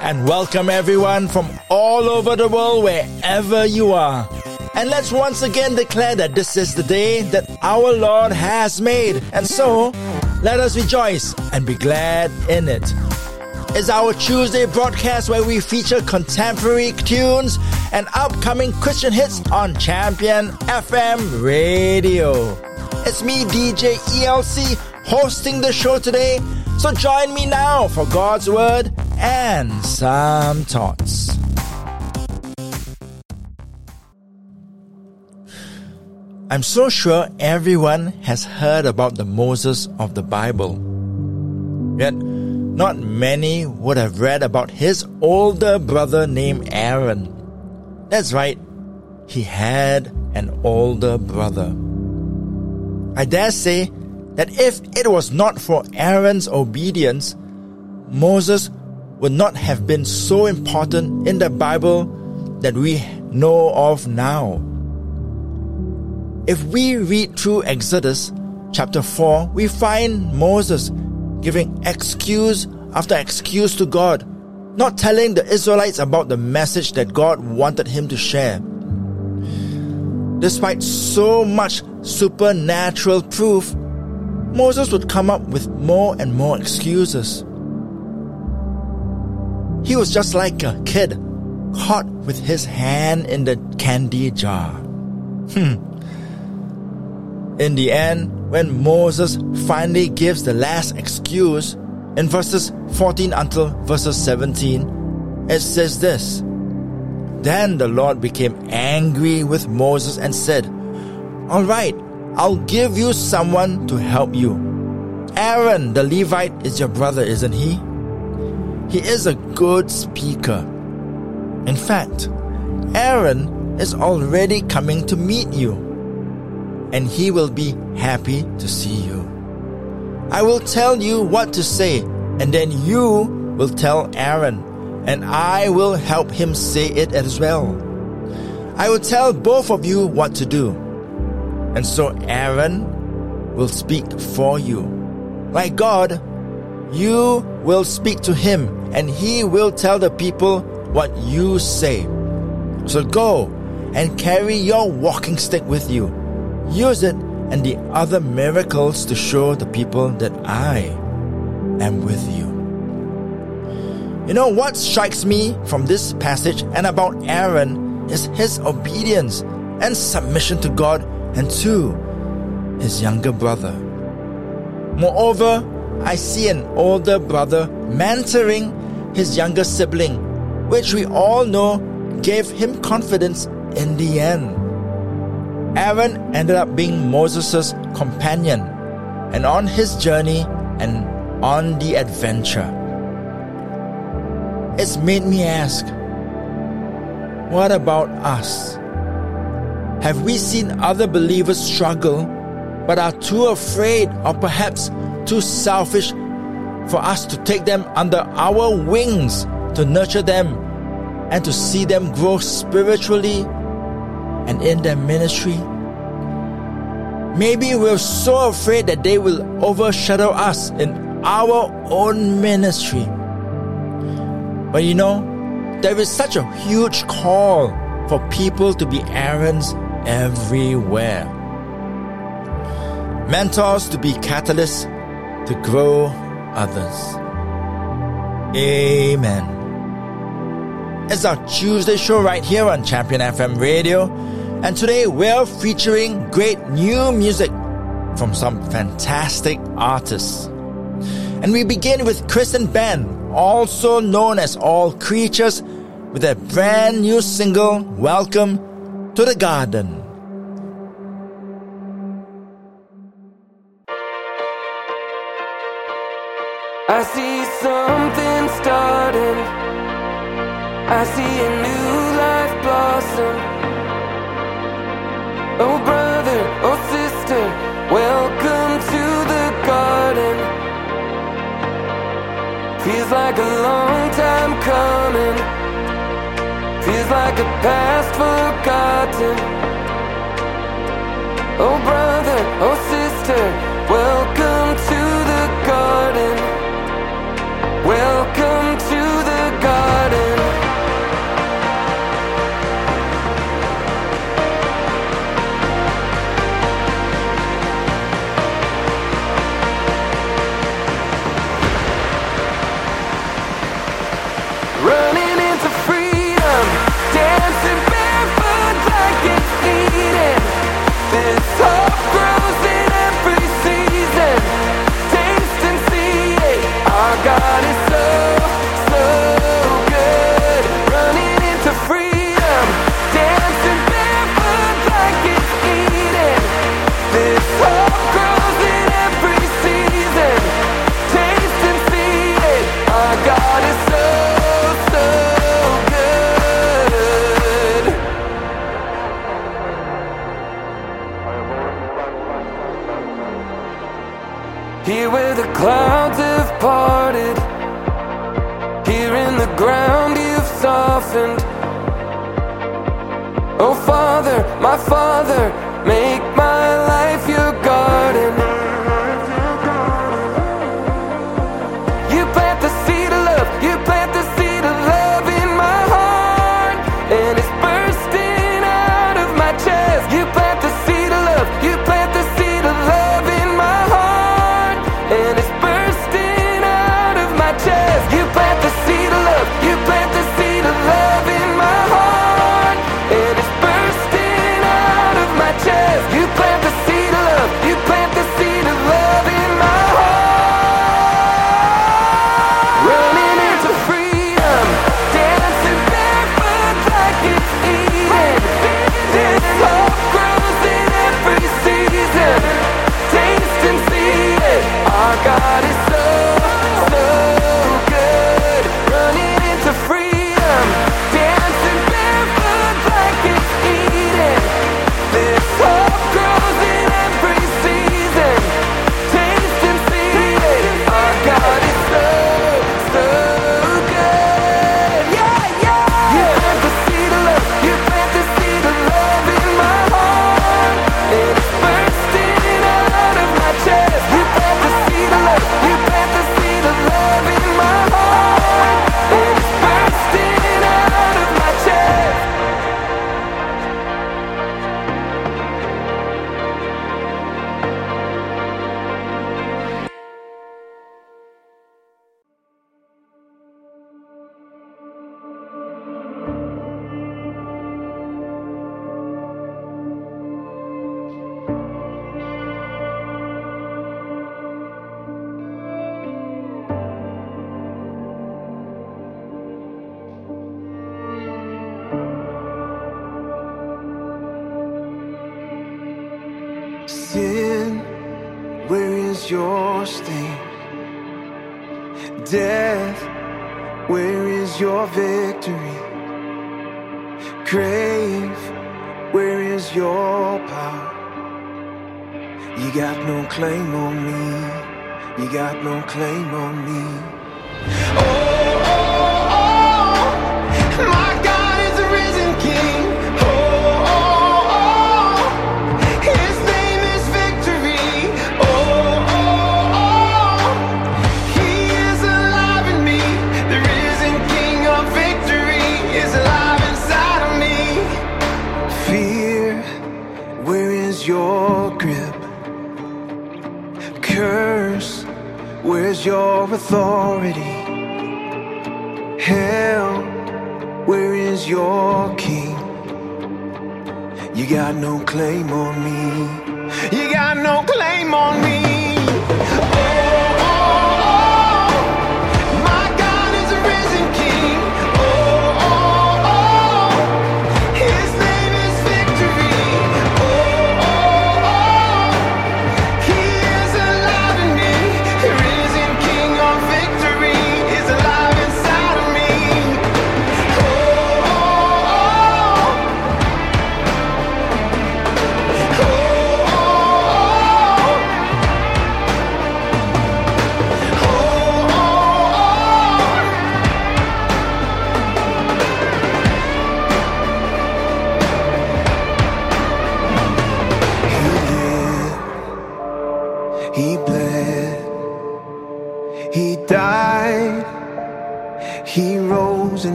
and welcome everyone from all over the world, wherever you are. And let's once again declare that this is the day that our Lord has made. And so, let us rejoice and be glad in it. It's our Tuesday broadcast where we feature contemporary tunes and upcoming Christian hits on Champion FM Radio. It's me, DJ ELC, hosting the show today. So join me now for God's Word and some thoughts. I'm so sure everyone has heard about the Moses of the Bible. Yet, not many would have read about his older brother named Aaron. That's right, he had an older brother. I dare say that if it was not for Aaron's obedience, Moses would not have been so important in the Bible that we know of now. If we read through Exodus chapter 4, we find Moses giving excuse after excuse to God, not telling the Israelites about the message that God wanted him to share. Despite so much supernatural proof, Moses would come up with more and more excuses. He was just like a kid caught with his hand in the candy jar. Hmm. In the end, when Moses finally gives the last excuse, in verses 14 until verses 17, it says this Then the Lord became angry with Moses and said, All right, I'll give you someone to help you. Aaron, the Levite, is your brother, isn't he? He is a good speaker. In fact, Aaron is already coming to meet you, and he will be happy to see you. I will tell you what to say, and then you will tell Aaron, and I will help him say it as well. I will tell both of you what to do. And so Aaron will speak for you. Like God, you will speak to him and he will tell the people what you say. So go and carry your walking stick with you. Use it and the other miracles to show the people that I am with you. You know what strikes me from this passage and about Aaron is his obedience and submission to God and to his younger brother. Moreover, I see an older brother mentoring his younger sibling, which we all know gave him confidence in the end. Aaron ended up being Moses' companion and on his journey and on the adventure. It's made me ask, what about us? Have we seen other believers struggle but are too afraid or perhaps too selfish for us to take them under our wings to nurture them and to see them grow spiritually and in their ministry? Maybe we're so afraid that they will overshadow us in our own ministry. But you know, there is such a huge call for people to be Aarons everywhere. Mentors to be catalysts to grow others. Amen. It's our Tuesday show right here on Champion FM Radio, and today we're featuring great new music from some fantastic artists. And we begin with Kristen Ben, also known as All Creatures, with their brand new single, Welcome to the garden. I see a new life blossom. Oh, brother, oh, sister, welcome to the garden. Feels like a long time coming. Feels like a past forgotten. Oh, brother, oh, sister, welcome to the garden. Welcome got no claim on me. Oh. no claim on me.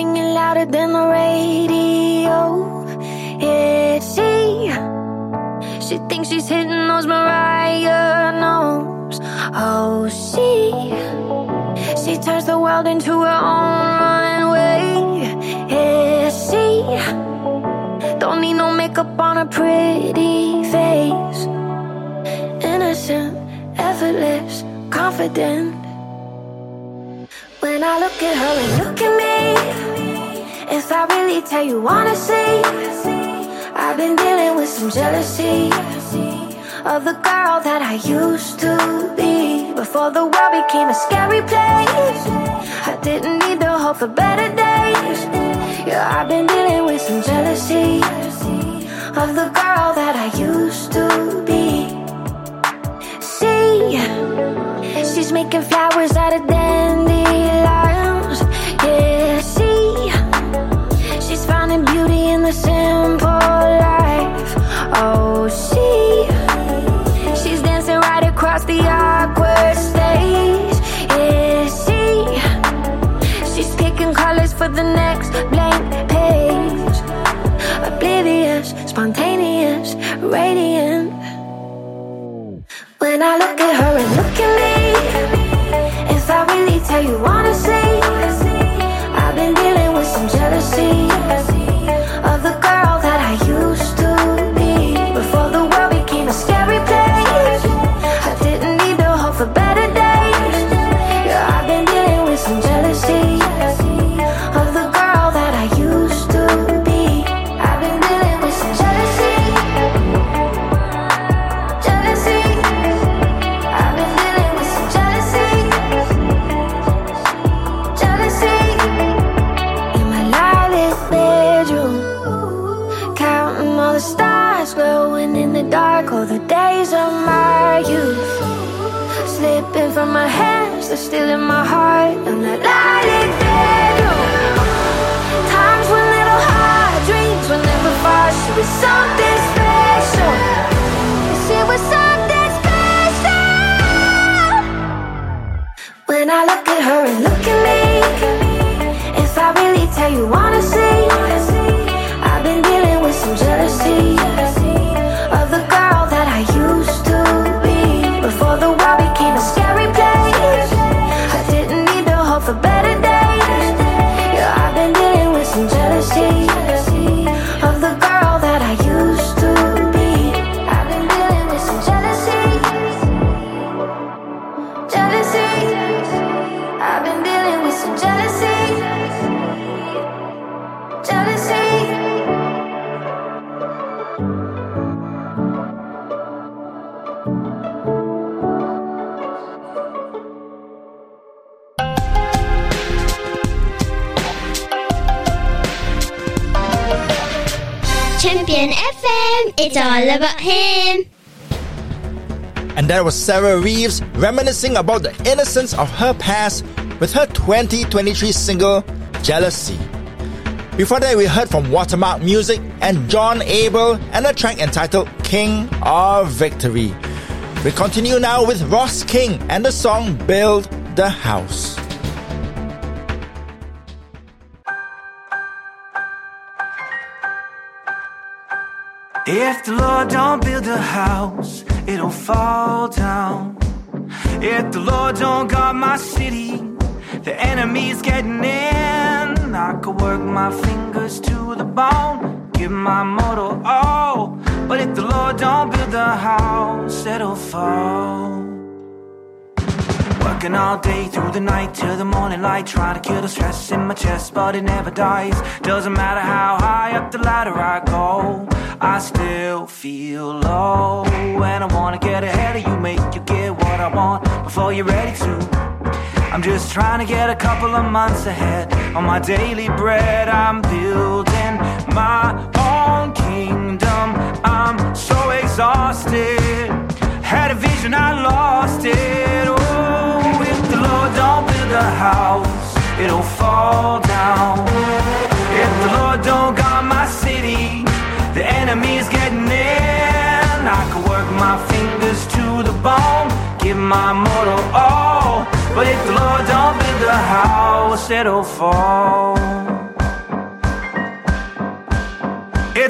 Singing louder than the radio. It's she. She thinks she's hitting those Mariah notes. Oh, she. She turns the world into her own runway. It's she. Don't need no makeup on her pretty face. Innocent, effortless, confident. I look at her and look at me, if I really tell you honestly, I've been dealing with some jealousy of the girl that I used to be before the world became a scary place. I didn't need to hope for better days. Yeah, I've been dealing with some jealousy of the girl that I used to be. See, she's making flowers out of dandelions. Radiant. When I look at her and look at me, if I really tell you honestly, That was Sarah Reeves reminiscing about the innocence of her past with her 2023 single, Jealousy. Before that, we heard from Watermark Music and John Abel and a track entitled King of Victory. We continue now with Ross King and the song Build the House. If the Lord don't build a house, it'll fall down. If the Lord don't guard my city, the enemy's getting in. I could work my fingers to the bone, give my mortal all. But if the Lord don't build the house, it'll fall. Working all day through the night till the morning light, trying to kill the stress in my chest, but it never dies. Doesn't matter how high up the ladder I go, I still feel low. And I wanna get ahead of you, make you get what I want before you're ready to. I'm just trying to get a couple of months ahead on my daily bread. I'm building my own kingdom. I'm so exhausted. Had a vision, I lost it. Don't build a house, it'll fall down. If the Lord don't guard my city, the enemy's getting in. I could work my fingers to the bone, give my mortal all. But if the Lord don't build a house, it'll fall.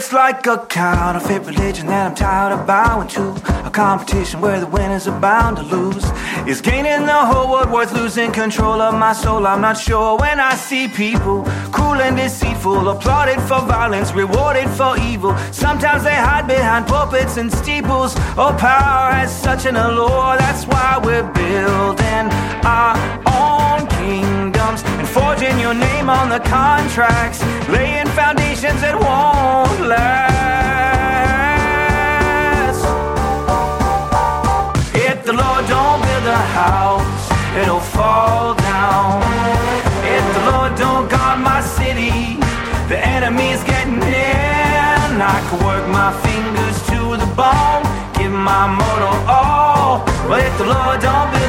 It's like a counterfeit religion that I'm tired of bowing to. A competition where the winners are bound to lose. Is gaining the whole world worth losing control of my soul? I'm not sure when I see people cruel and deceitful, applauded for violence, rewarded for evil. Sometimes they hide behind pulpits and steeples. Oh, power has such an allure. That's why we're building our own kingdoms and forging your name on the contracts, laying foundations that won't my mortal all. But if the Lord don't build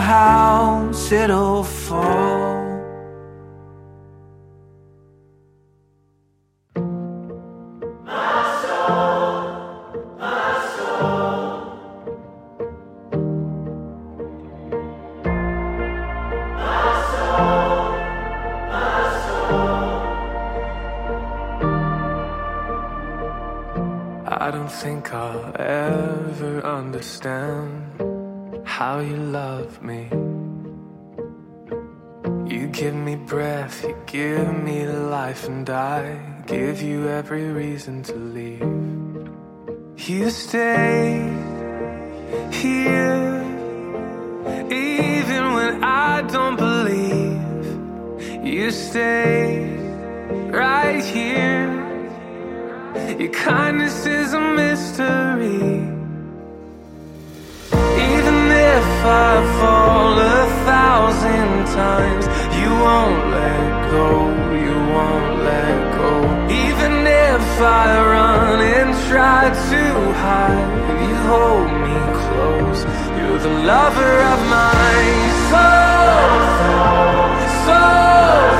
house, it'll fall. I don't think I'll ever understand how you love me. You give me breath, you give me life, and I give you every reason to leave. You stay here, even when I don't believe. You stay right here. Your kindness is a mystery. I fall a thousand times, you won't let go, you won't let go. Even if I run and try to hide, you hold me close. You're the lover of my soul, soul,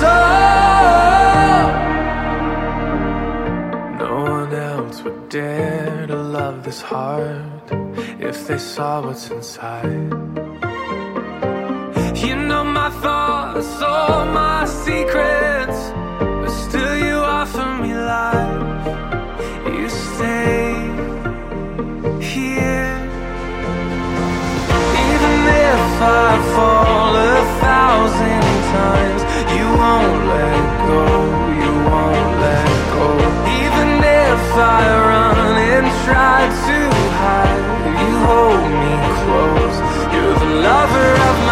soul. No one else would dare to love this hard if they saw what's inside. You know my thoughts, all my secrets, but still you offer me life. You stay here, even if I fall a thousand times, you won't let go, you won't let go. Even if I run and try to hold me close. You're the lover of my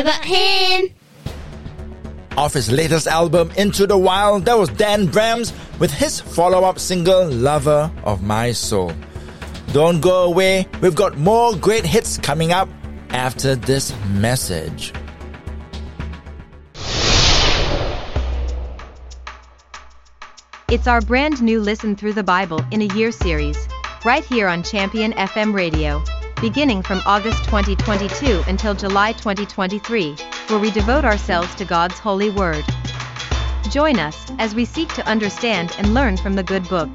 about him. Off his latest album, Into the Wild, that was Dan Brams with his follow up single, Lover of My Soul. Don't go away, we've got more great hits coming up after this message. It's our brand new Listen Through the Bible in a Year series, right here on Champion FM Radio, beginning from August 2022 until July 2023, where we devote ourselves to God's holy word. Join us as we seek to understand and learn from the good book.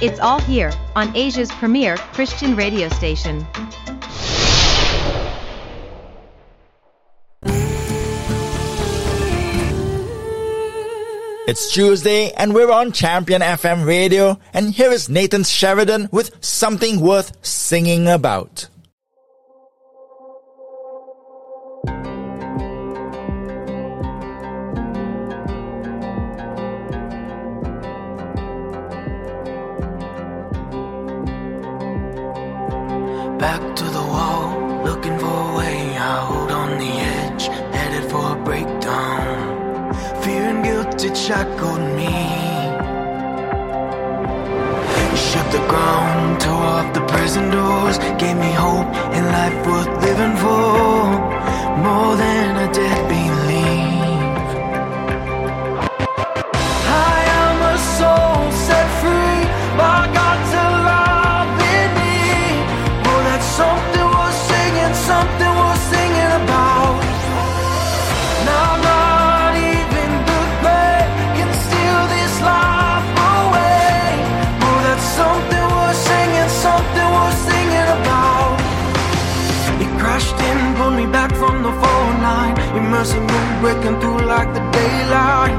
It's all here on Asia's premier Christian radio station. It's Tuesday and we're on Champion FM radio and here is Nathan Sheridan with something worth singing about. It shackled me. You shook the ground, tore off the prison doors, gave me hope and life worth living for, more than I breaking through like the daylight.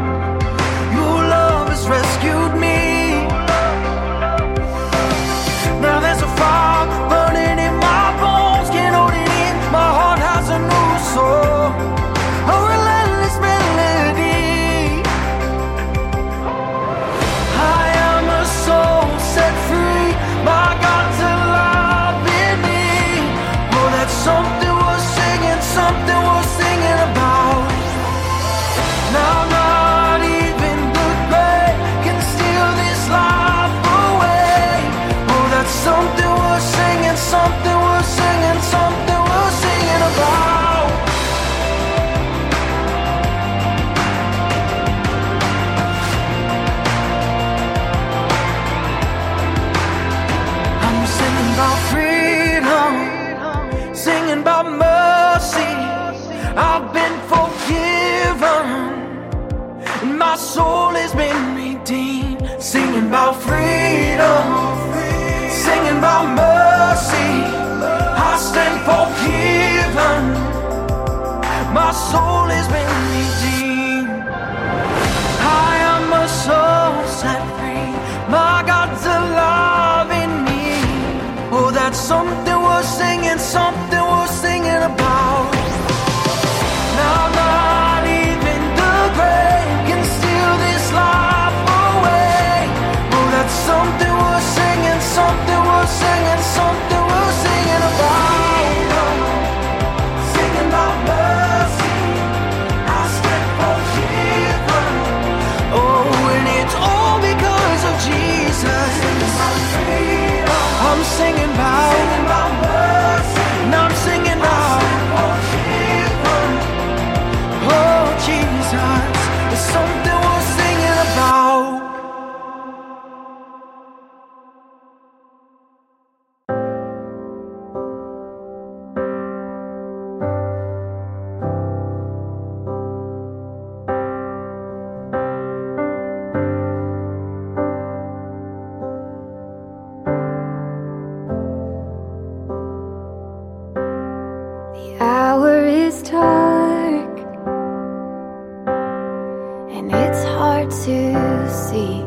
To see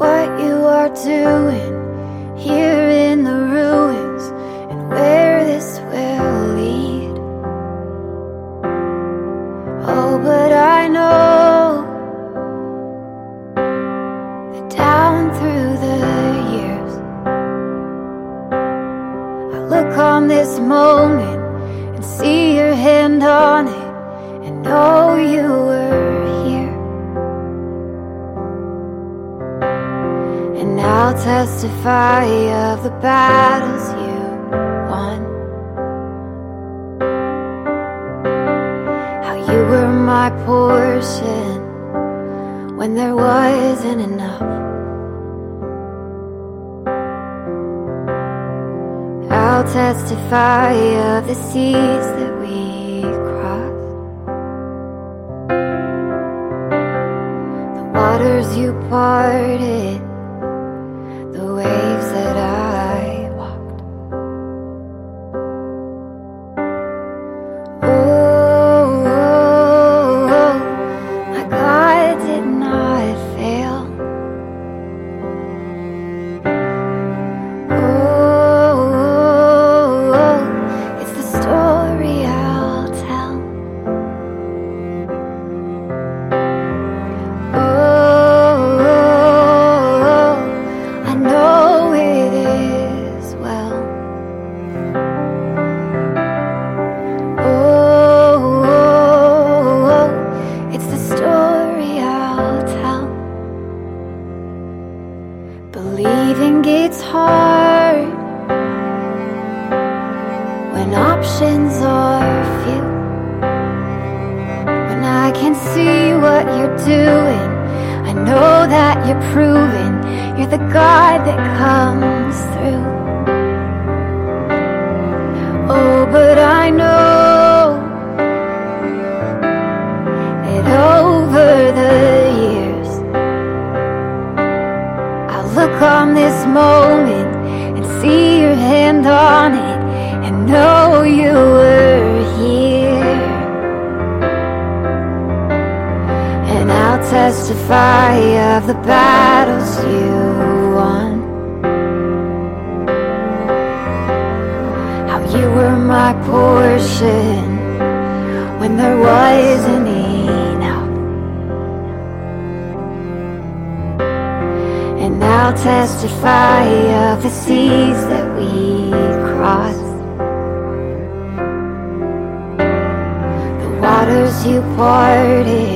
what you are doing Believing it's hard when options are few. When I can see what you're doing, I know that you're proving you're the God that comes through. Oh, but I know. On this moment and see your hand on it and know you were here. And I'll testify of the battles you won. How you were my portion when there wasn't I'll testify of the seas that we crossed. The waters you parted.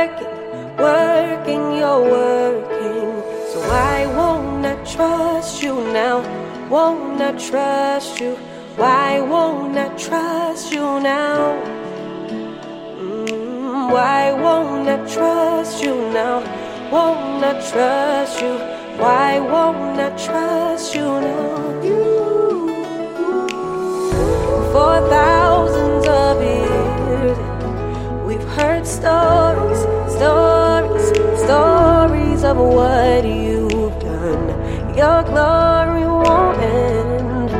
Working, working, you're working. So why won't I trust you now? Won't I trust you? Why won't I trust you now? Mm, why won't I trust you now? Won't I trust you? Why won't I trust you now? Years, we've heard stories, stories, stories of what you've done. Your glory won't end.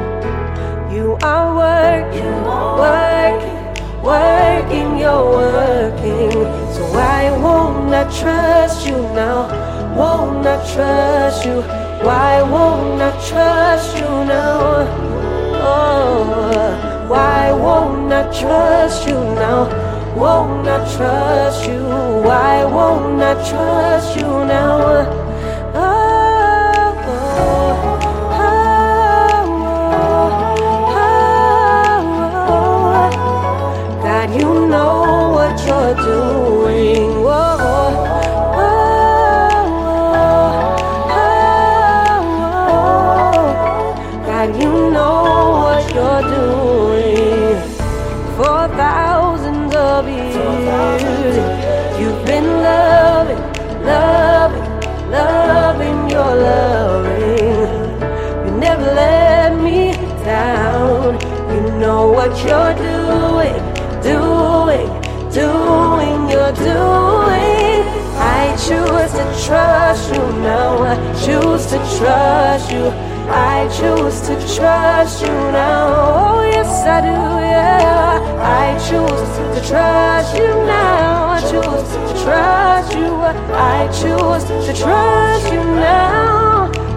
You are working, working, working, you're working. So why won't I trust you now? Won't I trust you? Why won't I trust you now? Oh, why won't I trust you now? Won't I trust you? Why won't I trust you now? Oh, oh, oh. God, you know what you're doing. Loving, loving, your loving. You never let me down. You know what you're doing, doing, doing, you're doing. I choose to trust you now. I choose to trust you. I choose to trust you now. Oh, yes, I do. I choose to trust you now. I choose to trust you. I choose to trust you now.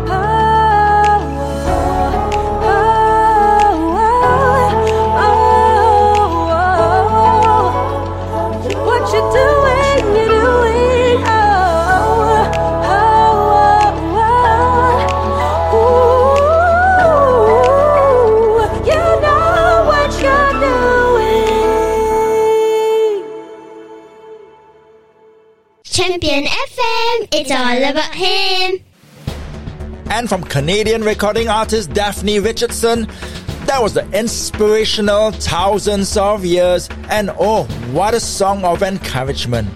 Champion FM, it's all about him. And from Canadian recording artist Daphne Richardson, that was the inspirational Thousands of Years, and oh, what a song of encouragement.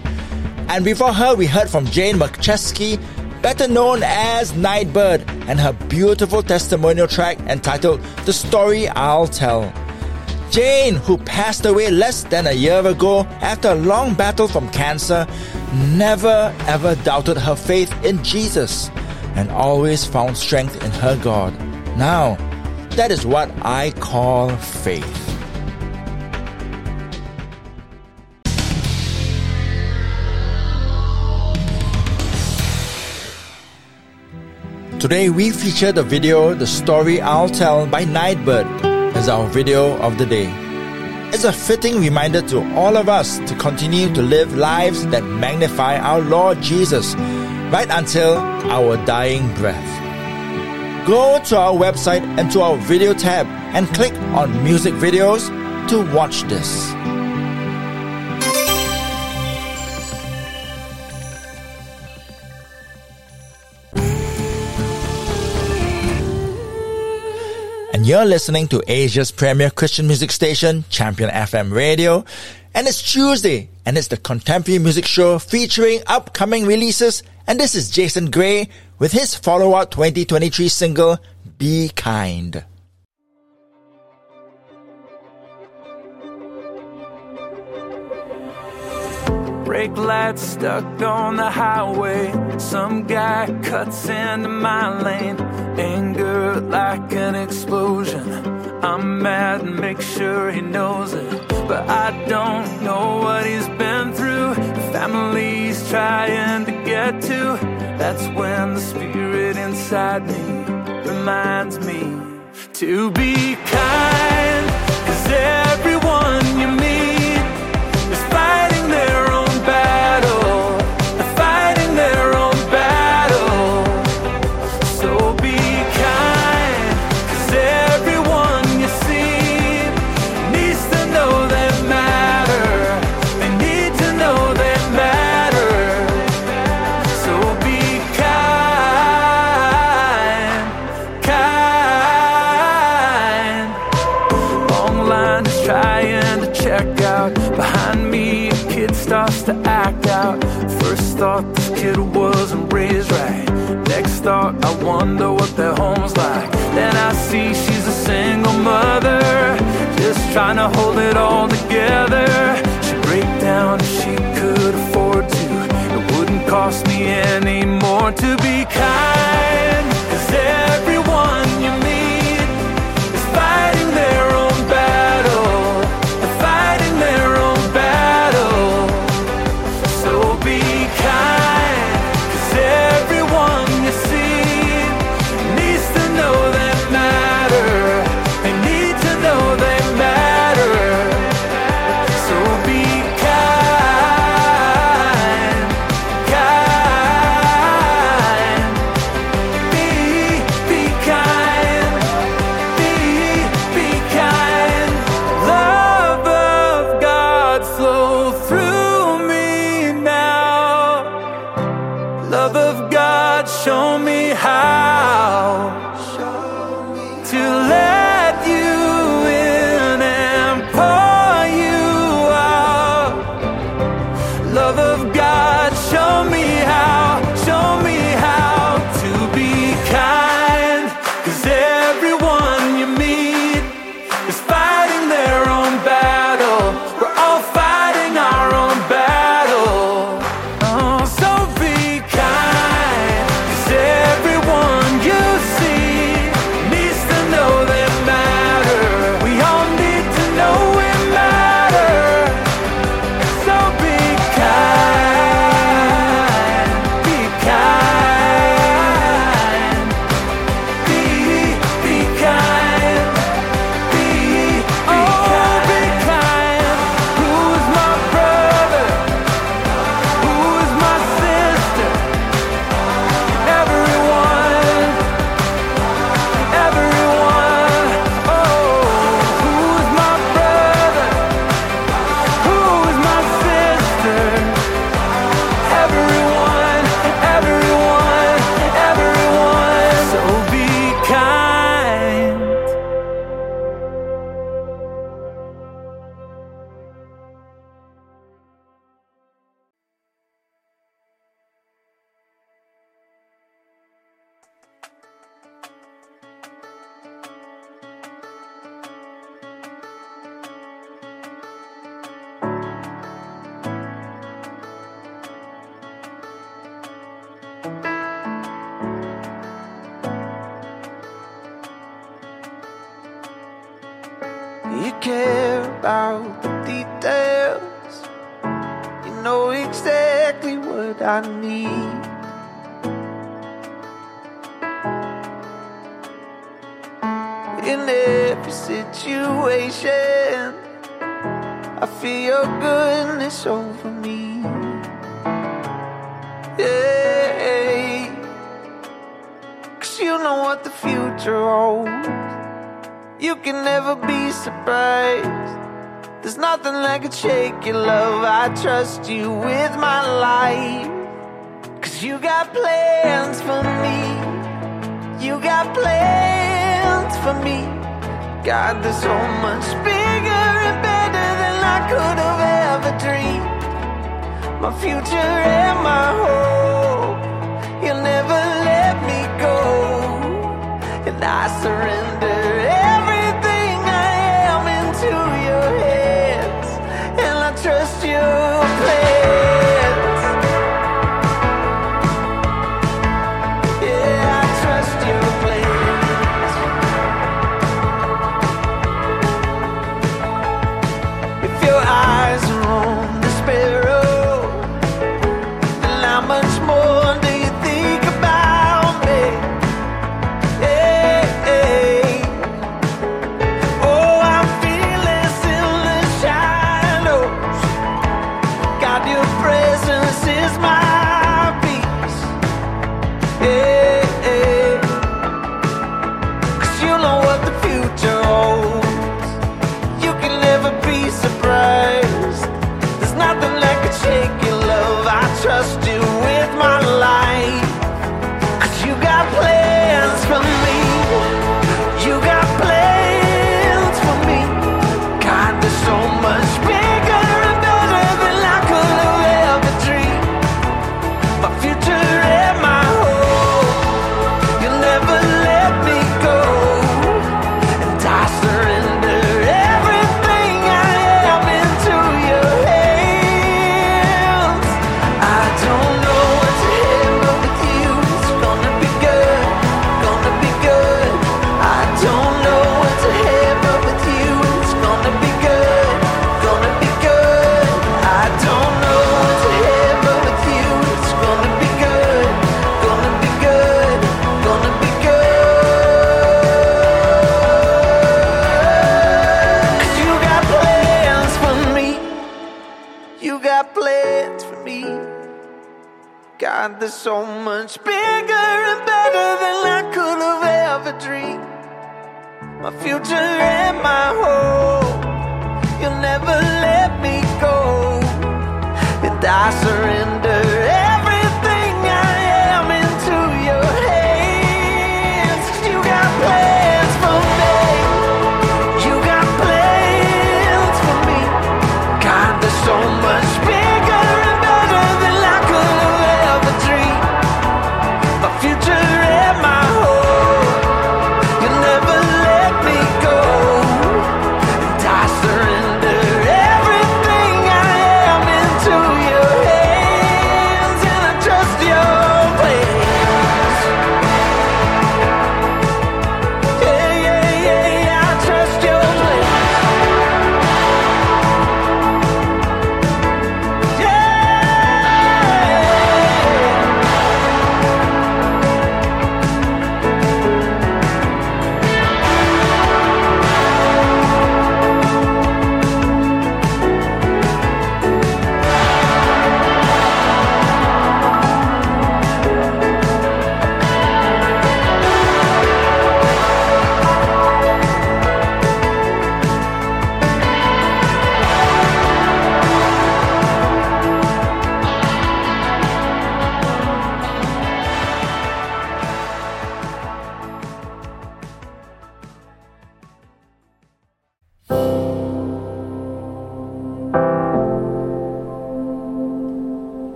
And before her, we heard from Jane Marczewski, better known as Nightbirde, and her beautiful testimonial track entitled The Story I'll Tell. Jane, who passed away less than a year ago after a long battle from cancer, never ever doubted her faith in Jesus and always found strength in her God. Now, that is what I call faith. Today we feature the video The Story I'll Tell by Nightbirde as our video of the day. It's a fitting reminder to all of us to continue to live lives that magnify our Lord Jesus right until our dying breath. Go to our website and to our video tab and click on music videos to watch this. You're listening to Asia's premier Christian music station, Champion FM Radio. And it's Tuesday, and it's the Contemporary Music Show featuring upcoming releases. And this is Jason Gray with his follow-up 2023 single, Be Kind. Brake lights stuck on the highway. Some guy cuts into my lane. Anger like an explosion. I'm mad and make sure he knows it. But I don't know what he's been through. The family's trying to get to. That's when the spirit inside me reminds me to be kind. Cause thought this kid wasn't raised right. Next thought, I wonder what their home's like. Then I see she's a single mother, just trying to hold it all together. She'd break down if she could afford to. It wouldn't cost me any more to be kind. Cause every trust you with my life. Cause you got plans for me. You got plans for me. God, there's so much bigger and better than I could have ever dreamed. My future and my hope. You'll never let me go. And I surrender everything I am into your hands. And I trust you.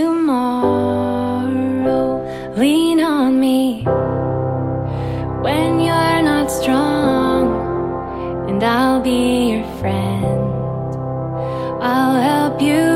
tomorrow. Lean on me when you're not strong, and I'll be your friend. I'll help you.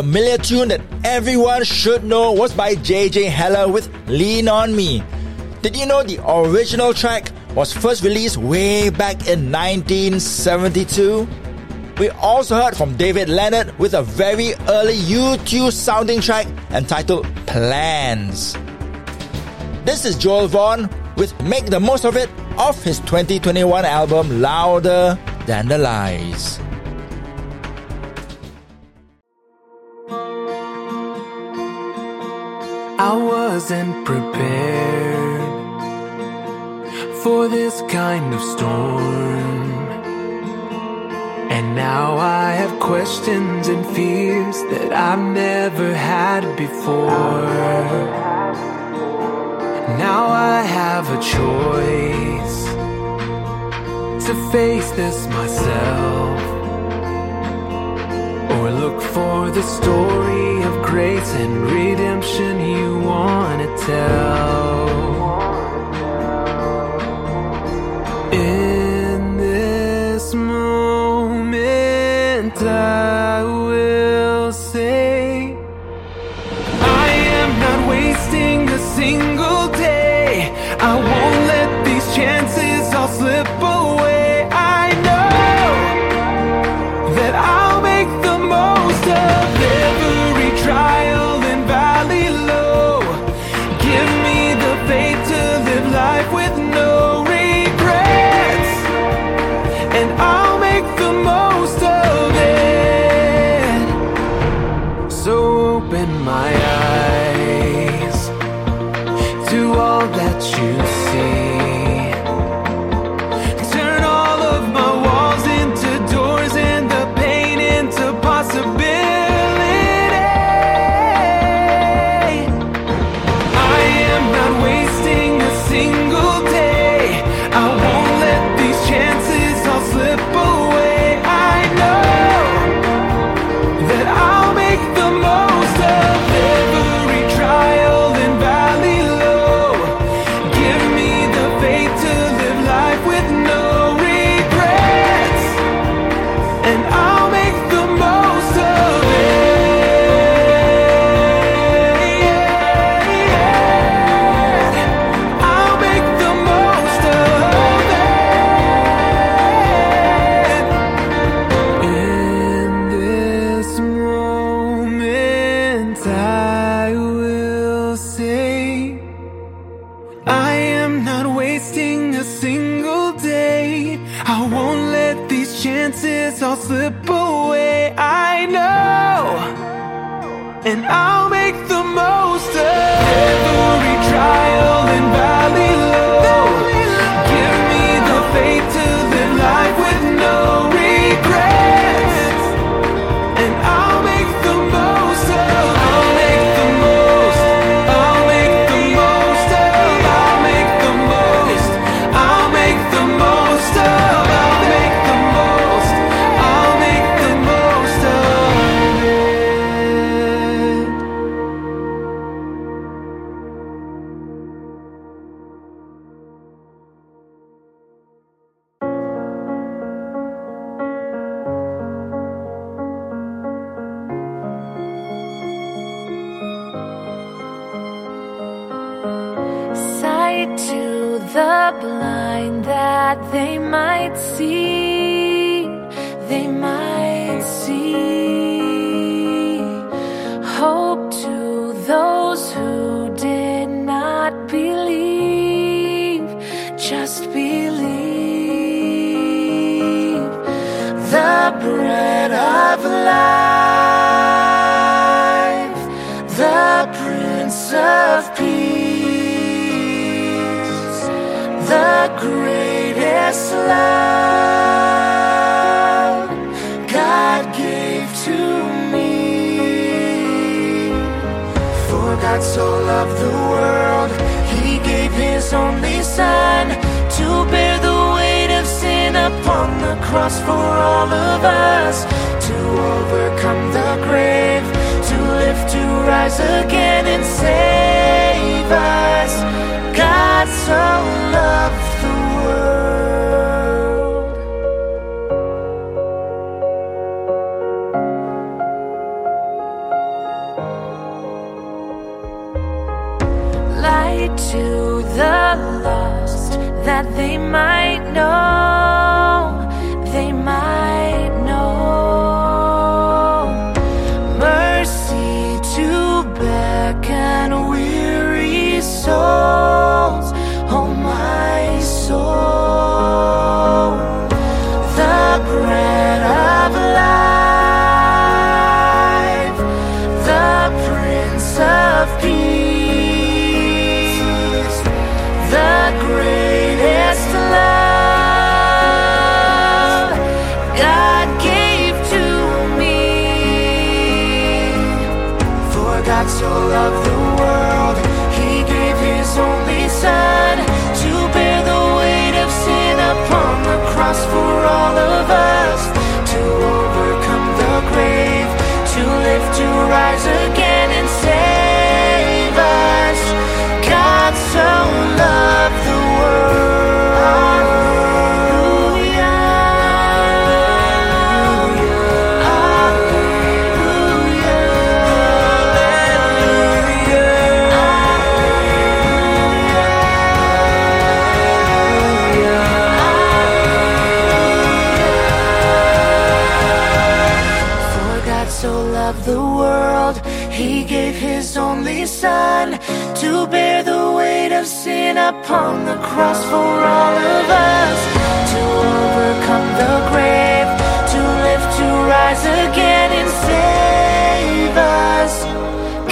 Familiar tune that everyone should know was by JJ Heller with Lean On Me. Did you know the original track was first released way back in 1972? We also heard from David Leonard with a very early U2 sounding track entitled Plans. This is Joel Vaughn with Make the Most of It off his 2021 album Louder Than the Lies. Kind of storm. And now I have questions and fears that I've never had before. Now I have a choice to face this myself or look for the story of grace and redemption you want to tell. All slip away. I know, and I'll make for all of us to overcome the grave, to live, to rise again and save us. God so loved the world. Light to the lost that they might know son to bear the weight of sin upon the cross for all of us. To overcome the grave to live to rise again and save us.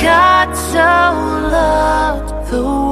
God so loved the world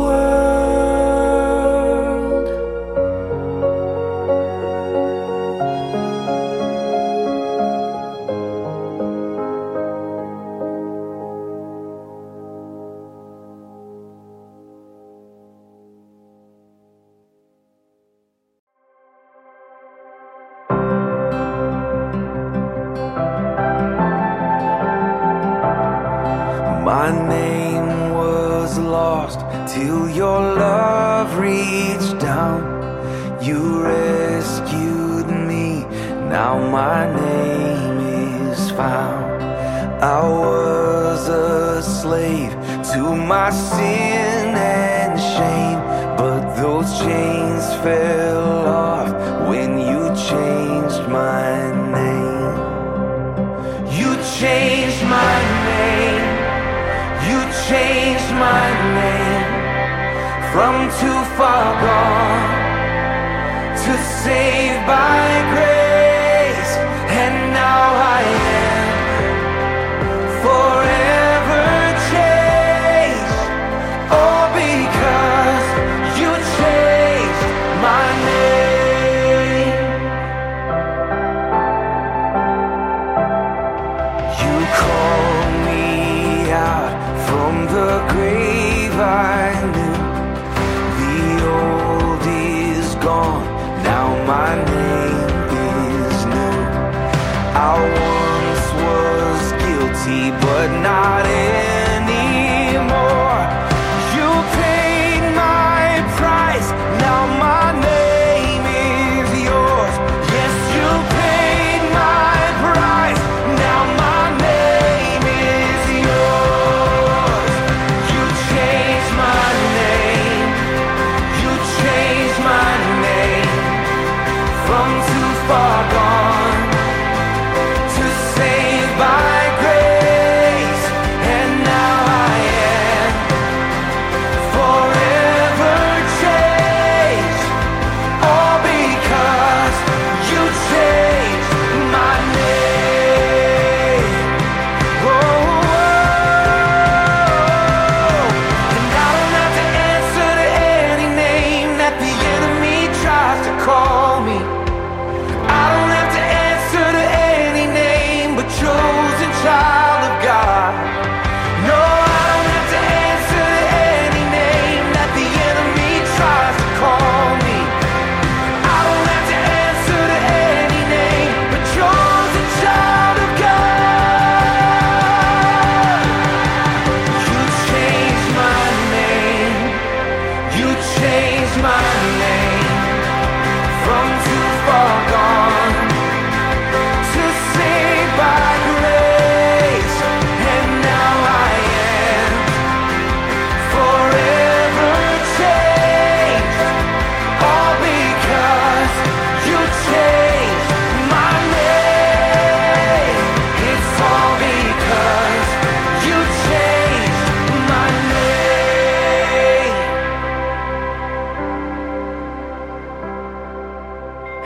easy, but not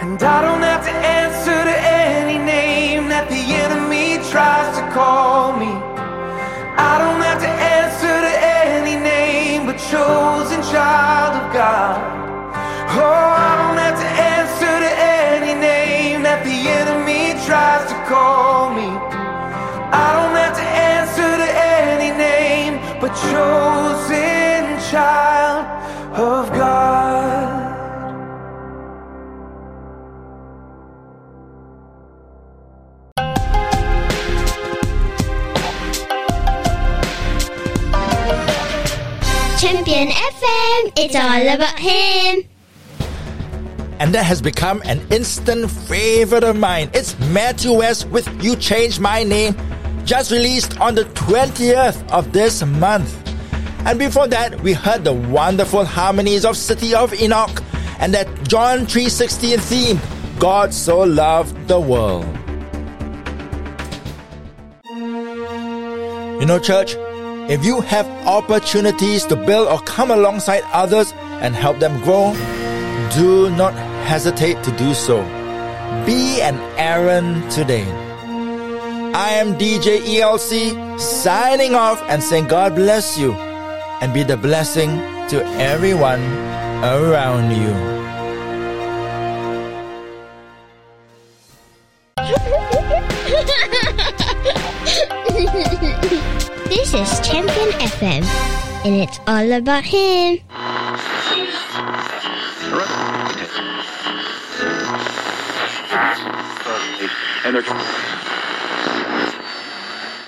And I don't have to answer to any name that the enemy tries to call me. I don't have to answer to any name but chosen child of God. Oh, I don't have to answer to any name that the enemy tries to call me. I don't have to answer to any name but chosen. Champion FM, it's all about him. And that has become an instant favorite of mine. It's Matthew West with You Changed My Name, just released on the 20th of this month. And before that, we heard the wonderful harmonies of City of Enoch and that John 3:16 theme, God so loved the world. You know, church, if you have opportunities to build or come alongside others and help them grow, do not hesitate to do so. Be an Aaron today. I am DJ ELC signing off and saying God bless you and be the blessing to everyone around you. FM, and it's all about him.